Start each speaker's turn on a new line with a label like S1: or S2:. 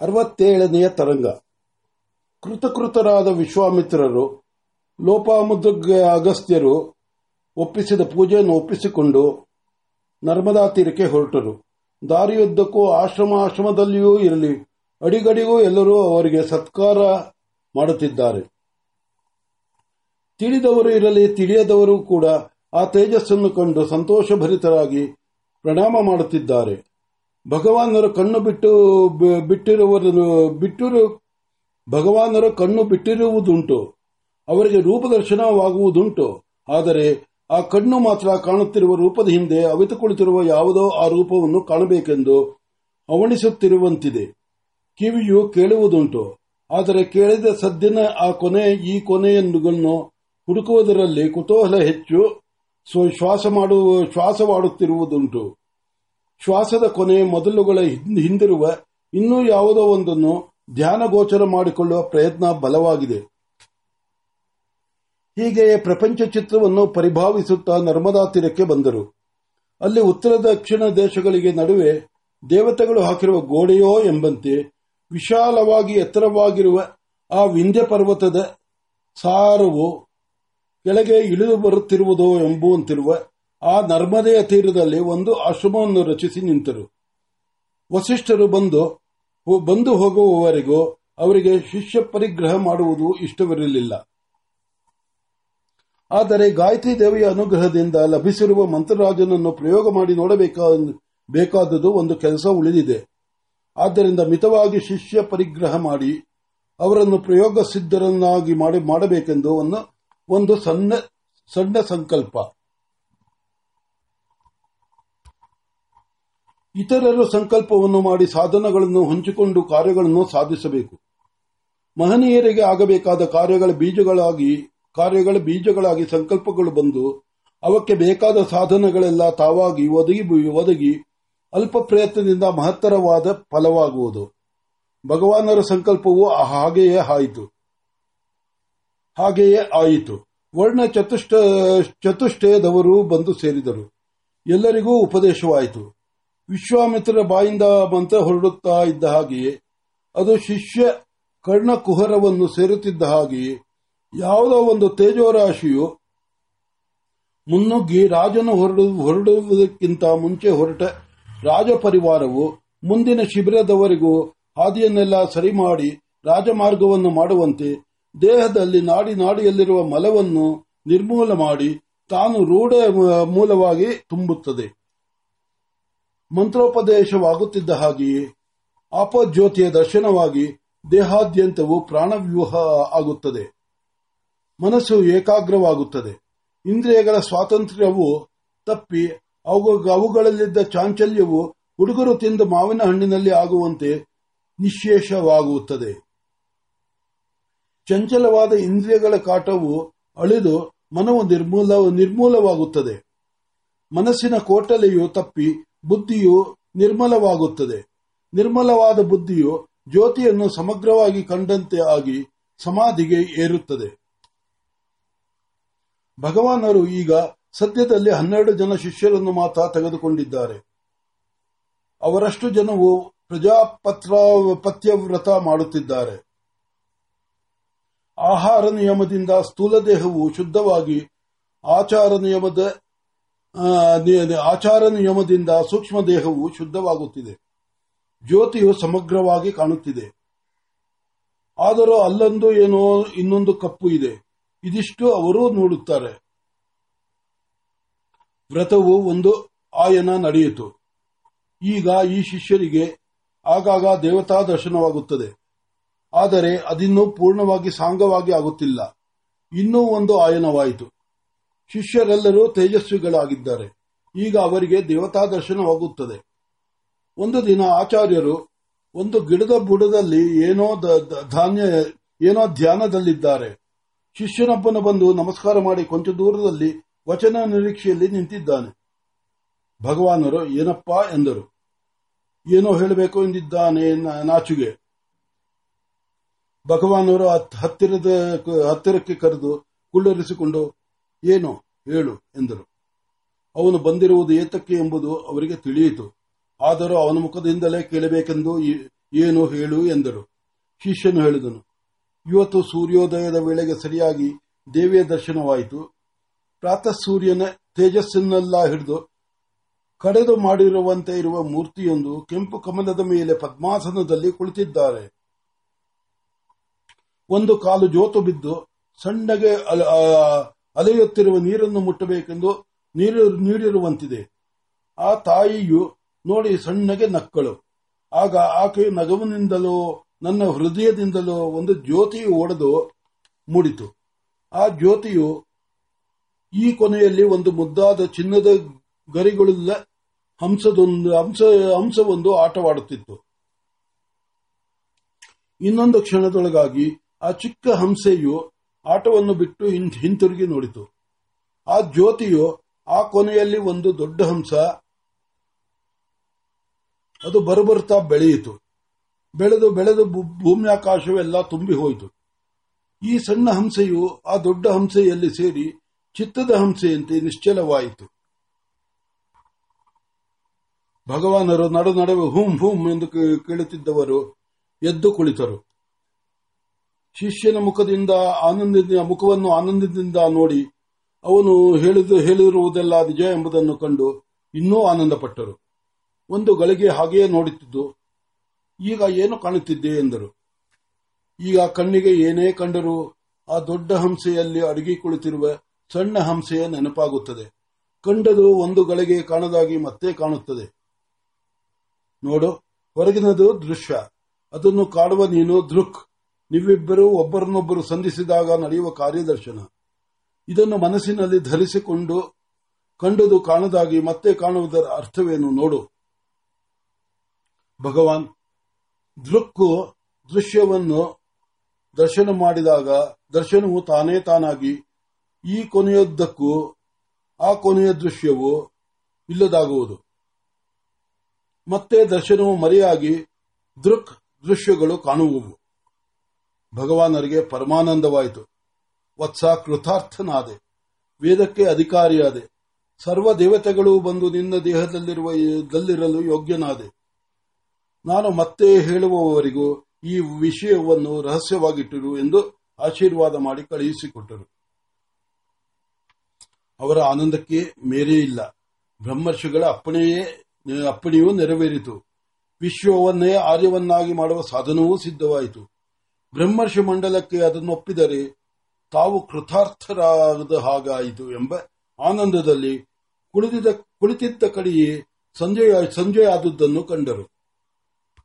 S1: ಅರವತ್ತೇಳನೆಯ ತರಂಗ. ಕೃತಕೃತರಾದ ವಿಶ್ವಾಮಿತ್ರರು ಲೋಪಾಮುದ್ರಗ ಅಗಸ್ತ್ಯರು ಒಪ್ಪಿಸಿದ ಪೂಜೆಯನ್ನು ಒಪ್ಪಿಸಿಕೊಂಡು ನರ್ಮದಾ ತೀರಕ್ಕೆ ಹೊರಟರು. ದಾರಿಯುದ್ದಕ್ಕೂ ಆಶ್ರಮ ಆಶ್ರಮದಲ್ಲಿಯೂ ಇರಲಿ, ಅಡಿಗಡಿಗೂ ಎಲ್ಲರೂ ಅವರಿಗೆ ಸತ್ಕಾರ ಮಾಡುತ್ತಿದ್ದಾರೆ. ತಿಳಿದವರು ಇರಲಿ, ತಿಳಿಯದವರು ಕೂಡ ಆ ತೇಜಸ್ಸನ್ನು ಕಂಡು ಸಂತೋಷಭರಿತರಾಗಿ ಪ್ರಣಾಮ ಮಾಡುತ್ತಿದ್ದಾರೆ. ಭಗವಾನರು ಕಣ್ಣು ಬಿಟ್ಟು ಬಿಟ್ಟಿರುವುದನ್ನು ಬಿಟ್ಟಿರು, ಭಗವಾನರು ಕಣ್ಣು ಬಿಟ್ಟಿರುವುದುಂಟು. ಅವರಿಗೆ ರೂಪದರ್ಶನವಾಗುವುದುಂಟು. ಆದರೆ ಆ ಕಣ್ಣು ಮಾತ್ರ ಕಾಣುತ್ತಿರುವ ರೂಪದ ಹಿಂದೆ ಅವಿತು ಕುಳಿತಿರುವ ಯಾವುದೋ ಆ ರೂಪವನ್ನು ಕಾಣಬೇಕೆಂದು ಅವಣಿಸುತ್ತಿರುವಂತಿದೆ. ಕಿವಿಯು ಕೇಳುವುದುಂಟು. ಆದರೆ ಕೇಳಿದ ಸದ್ದಿನ ಆ ಕೊನೆ, ಈ ಕೊನೆಯನ್ನು ಹುಡುಕುವುದರಲ್ಲಿ ಕುತೂಹಲ ಹೆಚ್ಚು ಶ್ವಾಸ ಮಾಡುವ ಶ್ವಾಸವಾಡುತ್ತಿರುವುದುಂಟು. ಶ್ವಾಸದ ಕೊನೆ ಮೊದಲುಗಳ ಹಿಂದಿರುವ ಇನ್ನೂ ಯಾವುದೋ ಒಂದನ್ನು ಧ್ಯಾನ ಗೋಚರ ಮಾಡಿಕೊಳ್ಳುವ ಪ್ರಯತ್ನ ಬಲವಾಗಿದೆ. ಹೀಗೆಯೇ ಪ್ರಪಂಚ ಚಿತ್ರವನ್ನು ಪರಿಭಾವಿಸುತ್ತಾ ನರ್ಮದಾ ತೀರಕ್ಕೆ ಬಂದರು. ಅಲ್ಲಿ ಉತ್ತರ ದಕ್ಷಿಣ ದೇಶಗಳಿಗೆ ನಡುವೆ ದೇವತೆಗಳು ಹಾಕಿರುವ ಗೋಡೆಯೋ ಎಂಬಂತೆ ವಿಶಾಲವಾಗಿ ಎತ್ತರವಾಗಿರುವ ಆ ವಿಂಧ್ಯ ಪರ್ವತದ ಸಾರವು ಕೆಳಗೆ ಇಳಿದು ಬರುತ್ತಿರುವುದೋ ಎಂಬುವಂತಿರುವ ಆ ನರ್ಮದೆಯ ತೀರದಲ್ಲಿ ಒಂದು ಆಶ್ರಮವನ್ನು ರಚಿಸಿ ನಿಂತರು. ವಸಿಷ್ಠರು ಬಂದು ಬಂದು ಹೋಗುವವರೆಗೂ ಅವರಿಗೆ ಶಿಷ್ಯ ಪರಿಗ್ರಹ ಮಾಡುವುದು ಇಷ್ಟವಿರಲಿಲ್ಲ. ಆದರೆ ಗಾಯತ್ರಿ ದೇವಿಯ ಅನುಗ್ರಹದಿಂದ ಲಭಿಸಿರುವ ಮಂತ್ರರಾಜನನ್ನು ಪ್ರಯೋಗ ಮಾಡಿ ನೋಡಬೇಕಾದದ್ದು ಒಂದು ಕೆಲಸ ಉಳಿದಿದೆ. ಆದ್ದರಿಂದ ಮಿತವಾಗಿ ಶಿಷ್ಯ ಪರಿಗ್ರಹ ಮಾಡಿ ಅವರನ್ನು ಪ್ರಯೋಗ ಸಿದ್ಧರನ್ನಾಗಿ ಮಾಡಬೇಕೆಂದು ಒಂದು ಸಣ್ಣ ಸಣ್ಣ ಸಂಕಲ್ಪ. ಇತರರು ಸಂಕಲ್ಪವನ್ನು ಮಾಡಿ ಸಾಧನಗಳನ್ನು ಹಂಚಿಕೊಂಡು ಕಾರ್ಯಗಳನ್ನು ಸಾಧಿಸಬೇಕು. ಮಹನೀಯರಿಗೆ ಆಗಬೇಕಾದ ಕಾರ್ಯಗಳ ಬೀಜಗಳಾಗಿ ಕಾರ್ಯಗಳ ಬೀಜಗಳಾಗಿ ಸಂಕಲ್ಪಗಳು ಬಂದು, ಅವಕ್ಕೆ ಬೇಕಾದ ಸಾಧನಗಳೆಲ್ಲ ತಾವಾಗಿ ಒದಗಿ ಒದಗಿ ಅಲ್ಪ ಪ್ರಯತ್ನದಿಂದ ಮಹತ್ತರವಾದ ಫಲವಾಗುವುದು. ಭಗವಾನರ ಸಂಕಲ್ಪವು ಹಾಗೆಯೇ ಆಯಿತು. ಹಾಗೆಯೇ ಆಯಿತು. ವರ್ಣ ಚತುಷ್ಟ, ಚತುಷ್ಟಯದವರು ಬಂದು ಸೇರಿದರು. ಎಲ್ಲರಿಗೂ ಉಪದೇಶವಾಯಿತು. ವಿಶ್ವಾಮಿತ್ರರ ಬಾಯಿಂದ ಮಂತ್ರ ಹೊರಡುತ್ತಾ ಇದ್ದ ಹಾಗೆಯೇ ಅದು ಶಿಷ್ಯ ಕರ್ಣಕುಹರವನ್ನು ಸೇರುತ್ತಿದ್ದ ಹಾಗೆಯೇ ಯಾವುದೋ ಒಂದು ತೇಜೋರಾಶಿಯು ಮುನ್ನುಗ್ಗಿ ರಾಜನು ಹೊರಡುವುದಕ್ಕಿಂತ ಮುಂಚೆ ಹೊರಟ ರಾಜಪರಿವಾರವು ಮುಂದಿನ ಶಿಬಿರದವರೆಗೂ ಹಾದಿಯನ್ನೆಲ್ಲ ಸರಿ ಮಾಡಿ ರಾಜಮಾರ್ಗವನ್ನು ಮಾಡುವಂತೆ ದೇಹದಲ್ಲಿ ನಾಡಿ ನಾಡಿಯಲ್ಲಿರುವ ಮಲವನ್ನು ನಿರ್ಮೂಲ ಮಾಡಿ ತಾನು ರೂಢ ಮೂಲವಾಗಿ ತುಂಬುತ್ತದೆ. ಮಂತ್ರೋಪದೇಶವಾಗುತ್ತಿದ್ದ ಹಾಗೆಯೇ ಆಪಜ್ಯೋತಿಯ ದರ್ಶನವಾಗಿ ದೇಹಾದ್ಯಂತವು ಪ್ರಾಣವ್ಯೂಹ ಆಗುತ್ತದೆ. ಮನಸ್ಸು ಏಕಾಗ್ರವಾಗುತ್ತದೆ. ಇಂದ್ರಿಯಗಳ ಸ್ವಾತಂತ್ರ್ಯವು ತಪ್ಪಿ ಅವುಗಳಲ್ಲಿದ್ದ ಚಾಂಚಲ್ಯವು ಹುಡುಗರು ತಿಂದು ಮಾವಿನ ಹಣ್ಣಿನಲ್ಲಿ ಆಗುವಂತೆ ನಿಶೇಷವಾಗುತ್ತದೆ. ಚಂಚಲವಾದ ಇಂದ್ರಿಯಗಳ ಕಾಟವು ಅಳಿದು ಮನವು ನಿರ್ಮೂಲ, ನಿರ್ಮೂಲವಾಗುತ್ತದೆ. ಮನಸ್ಸಿನ ಕೋಟಲೆಯು ತಪ್ಪಿ ಬುದ್ಧಿಯು ನಿರ್ಮಲವಾಗುತ್ತದೆ. ನಿರ್ಮಲವಾದ ಬುದ್ಧಿಯು ಜ್ಯೋತಿಯನ್ನು ಸಮಗ್ರವಾಗಿ ಕಂಡಂತೆ ಆಗಿ ಸಮಾಧಿಗೆ ಏರುತ್ತದೆ. ಭಗವಾನರು ಈಗ ಸದ್ಯದಲ್ಲಿ ಹನ್ನೆರಡು ಜನ ಶಿಷ್ಯರನ್ನು ಮಾತ್ರ ತೆಗೆದುಕೊಂಡಿದ್ದಾರೆ. ಅವರಷ್ಟು ಜನವು ಪ್ರಜಾಪತ್ರ ಪತ್ಯವ್ರತ ಮಾಡುತ್ತಿದ್ದಾರೆ. ಆಹಾರ ನಿಯಮದಿಂದ ಸ್ಥೂಲ ದೇಹವು ಶುದ್ಧವಾಗಿ ಆಚಾರ ನಿಯಮದ ಆಚಾರ ನಿಯಮದಿಂದ ಸೂಕ್ಷ್ಮ ದೇಹವು ಶುದ್ಧವಾಗುತ್ತಿದೆ. ಜ್ಯೋತಿಯು ಸಮಗ್ರವಾಗಿ ಕಾಣುತ್ತಿದೆ. ಆದರೂ ಅಲ್ಲೊಂದು ಏನೋ ಇನ್ನೊಂದು ಕಪ್ಪು ಇದೆ. ಇದಿಷ್ಟು ಅವರು ನೋಡುತ್ತಾರೆ. ವ್ರತವು ಒಂದು ಆಯನ ನಡೆಯಿತು. ಈಗ ಈ ಶಿಷ್ಯರಿಗೆ ಆಗಾಗ ದೇವತಾ ದರ್ಶನವಾಗುತ್ತದೆ. ಆದರೆ ಅದಿನ್ನೂ ಪೂರ್ಣವಾಗಿ ಸಾಂಗವಾಗಿ ಆಗುತ್ತಿಲ್ಲ. ಇನ್ನೂ ಒಂದು ಆಯನವಾಯಿತು. ಶಿಷ್ಯರೆಲ್ಲರೂ ತೇಜಸ್ವಿಗಳಾಗಿದ್ದಾರೆ. ಈಗ ಅವರಿಗೆ ದೇವತಾ ದರ್ಶನವಾಗುತ್ತದೆ ಒಂದು ದಿನ ಆಚಾರ್ಯರು ಒಂದು ಗಿಡದ ಬುಡದಲ್ಲಿ ಏನೋ ಧಾನ್ಯ, ಏನೋ ಧ್ಯಾನದಲ್ಲಿದ್ದಾರೆ. ಶಿಷ್ಯನೊಬ್ಬನು ಬಂದು ನಮಸ್ಕಾರ ಮಾಡಿ ಕೊಂಚ ದೂರದಲ್ಲಿ ವಚನ ನಿರೀಕ್ಷೆಯಲ್ಲಿ ನಿಂತಿದ್ದಾನೆ. ಭಗವಾನರು, ಏನಪ್ಪಾ ಎಂದರು. ಏನೋ ಹೇಳಬೇಕು ಎಂದಿದ್ದಾನೆ ನಾಚುಗೆ ಭಗವಾನರು ಹತ್ತಿರದ ಹತ್ತಿರಕ್ಕೆ ಕರೆದು ಕುಳ್ಳರಿಸಿಕೊಂಡು ಏನು ಹೇಳು ಎಂದರು. ಅವನು ಬಂದಿರುವುದು ಏತಕ್ಕೆ ಎಂಬುದು ಅವರಿಗೆ ತಿಳಿಯಿತು. ಆದರೂ ಅವನ ಮುಖದಿಂದಲೇ ಕೇಳಬೇಕೆಂದು ಏನು ಹೇಳು ಎಂದರು. ಶಿಷ್ಯನು ಹೇಳಿದನು, ಇವತ್ತು ಸೂರ್ಯೋದಯದ ವೇಳೆಗೆ ಸರಿಯಾಗಿ ದೇವಿಯ ದರ್ಶನವಾಯಿತು. ಪ್ರಾತಃ ಸೂರ್ಯನ ತೇಜಸ್ಸನ್ನೆಲ್ಲ ಹಿಡಿದು ಕಡೆದು ಮಾಡಿರುವಂತೆ ಇರುವ ಮೂರ್ತಿಯೊಂದು ಕೆಂಪು ಕಮಲದ ಮೇಲೆ ಪದ್ಮಾಸನದಲ್ಲಿ ಕುಳಿತಿದ್ದಾರೆ. ಒಂದು ಕಾಲು ಜೋತು ಬಿದ್ದು ಸಣ್ಣಗೆ ಅಲೆಯುತ್ತಿರುವ ನೀರನ್ನು ಮುಟ್ಟಬೇಕೆಂದು ನೀಡಿರುವಂತಿದೆ. ಆ ತಾಯಿಯು ನೋಡಿ ಸಣ್ಣಗೆ ನಕ್ಕಳು. ಆಗ ಆಕೆಯ ನಗವಿನಿಂದಲೋ, ನನ್ನ ಹೃದಯದಿಂದಲೋ ಒಂದು ಜ್ಯೋತಿಯು ಒಡೆದು ಮೂಡಿತು. ಆ ಜ್ಯೋತಿಯು ಈ ಕೊನೆಯಲ್ಲಿ ಒಂದು ಮುದ್ದಾದ ಚಿನ್ನದ ಗರಿಗಳುಳ್ಳ ಹಂಸದೊಂದು, ಹಂಸ, ಹಂಸವೊಂದು ಆಟವಾಡುತ್ತಿತ್ತು. ಇನ್ನೊಂದು ಕ್ಷಣದೊಳಗಾಗಿ ಆ ಚಿಕ್ಕ ಹಂಸೆಯು ಆಟವನ್ನು ಬಿಟ್ಟು ಹಿಂತಿರುಗಿ ನೋಡಿತು. ಆ ಜ್ಯೋತಿಯು ಆ ಕೊನೆಯಲ್ಲಿ ಒಂದು ದೊಡ್ಡ ಹಂಸ, ಅದು ಬರುಬರುತ್ತಾ ಬೆಳೆಯಿತು. ಬೆಳೆದು ಬೆಳೆದು ಭೂಮಿ ಭೂಮ್ಯಾಕಾಶವೆಲ್ಲ ತುಂಬಿ ಹೋಯಿತು. ಈ ಸಣ್ಣ ಹಂಸೆಯು ಆ ದೊಡ್ಡ ಹಂಸೆಯಲ್ಲಿ ಸೇರಿ ಚಿತ್ತದ ಹಂಸೆಯಂತೆ ನಿಶ್ಚಲವಾಯಿತು. ಭಗವಾನರು ನಡು ನಡುವೆ ಹೂಂ ಹೂಂ ಎಂದು ಕೇಳುತ್ತಿದ್ದವರು ಎದ್ದು ಕುಳಿತರು. ಶಿಷ್ಯನ ಮುಖದಿಂದ ಆನಂದದಿಂದ ಮುಖವನ್ನು ಆನಂದದಿಂದ ನೋಡಿ ಅವನು ಹೇಳಿದು, ಹೇಳಿರುವುದೆಲ್ಲ ನಿಜ ಎಂಬುದನ್ನು ಕಂಡು ಇನ್ನೂ ಆನಂದಪಟ್ಟರು. ಒಂದು ಗಳಿಗೆ ಹಾಗೆಯೇ ನೋಡುತ್ತಿದ್ದು, ಈಗ ಏನು ಕಾಣುತ್ತಿದ್ದೆ ಎಂದರು. ಈಗ ಕಣ್ಣಿಗೆ ಏನೇ ಕಂಡರೂ ಆ ದೊಡ್ಡ ಹಂಸೆಯಲ್ಲಿ ಅಡಗಿ ಕುಳಿತಿರುವ ಸಣ್ಣ ಹಂಸೆಯ ನೆನಪಾಗುತ್ತದೆ. ಕಂಡದು ಒಂದು ಗಳಿಗೆ ಕಾಣದಾಗಿ ಮತ್ತೆ ಕಾಣುತ್ತದೆ. ನೋಡು, ಹೊರಗಿನದು ದೃಶ್ಯ, ಅದನ್ನು ಕಾಡುವ ನೀನು ದೃಕ್. ನೀವಿಬ್ಬರು ಒಬ್ಬರನ್ನೊಬ್ಬರು ಸಂಧಿಸಿದಾಗ ನಡೆಯುವ ಕಾರ್ಯದರ್ಶನ. ಇದನ್ನು ಮನಸ್ಸಿನಲ್ಲಿ ಧರಿಸಿಕೊಂಡು ಕಂಡುದು ಕಾಣದಾಗಿ ಮತ್ತೆ ಕಾಣುವುದರ ಅರ್ಥವೇನು ನೋಡು. ಭಗವಾನ್, ದೃಕ್ಕು ದೃಶ್ಯವನ್ನು ದರ್ಶನ ಮಾಡಿದಾಗ ದರ್ಶನವು ತಾನೇ ತಾನಾಗಿ ಈ ಕೊನೆಯದ್ದಕ್ಕೂ ಆ ಕೊನೆಯ ದೃಶ್ಯವು ಇಲ್ಲದಾಗುವುದು. ಮತ್ತೆ ದರ್ಶನವು ಮರೆಯಾಗಿ ದೃಕ್ ದೃಶ್ಯಗಳು ಕಾಣುವುವು. ಭಗವಾನರಿಗೆ ಪರಮಾನಂದವಾಯಿತು. ವತ್ಸ ಕೃತಾರ್ಥನಾದೆ. ವೇದಕ್ಕೆ ಅಧಿಕಾರಿಯಾದೆ. ಸರ್ವ ದೇವತೆಗಳು ಬಂದು ನಿನ್ನ ದೇಹದಲ್ಲಿರುವ, ದಲ್ಲಿರಲು ಯೋಗ್ಯನಾದೆ. ನಾನು ಮತ್ತೆ ಹೇಳುವವರಿಗೂ ಈ ವಿಷಯವನ್ನು ರಹಸ್ಯವಾಗಿಟ್ಟರು ಎಂದು ಆಶೀರ್ವಾದ ಮಾಡಿ ಕಳುಹಿಸಿಕೊಟ್ಟರು. ಅವರ ಆನಂದಕ್ಕೆ ಮೇರೇ ಇಲ್ಲ. ಬ್ರಹ್ಮರ್ಷಿಗಳ ಅಪ್ಪಣೆಯೇ, ಅಪ್ಪಣೆಯೂ ನೆರವೇರಿತು. ವಿಶ್ವವನ್ನೇ ಆರ್ಯವನ್ನಾಗಿ ಮಾಡುವ ಸಾಧನವೂ ಸಿದ್ಧವಾಯಿತು. ಬ್ರಹ್ಮರ್ಷಿ ಮಂಡಲಕ್ಕೆ ಅದನ್ನು ಒಪ್ಪಿದರೆ ತಾವು ಕೃತಾರ್ಥರಾಗದ ಹಾಗಾಯಿತು ಎಂಬ ಆನಂದದಲ್ಲಿ ಕುಳಿತಿದ್ದ ಕಡೆಯೇ ಸಂಜೆ ಸಂಜೆ ಆದುದನ್ನು ಕಂಡರು.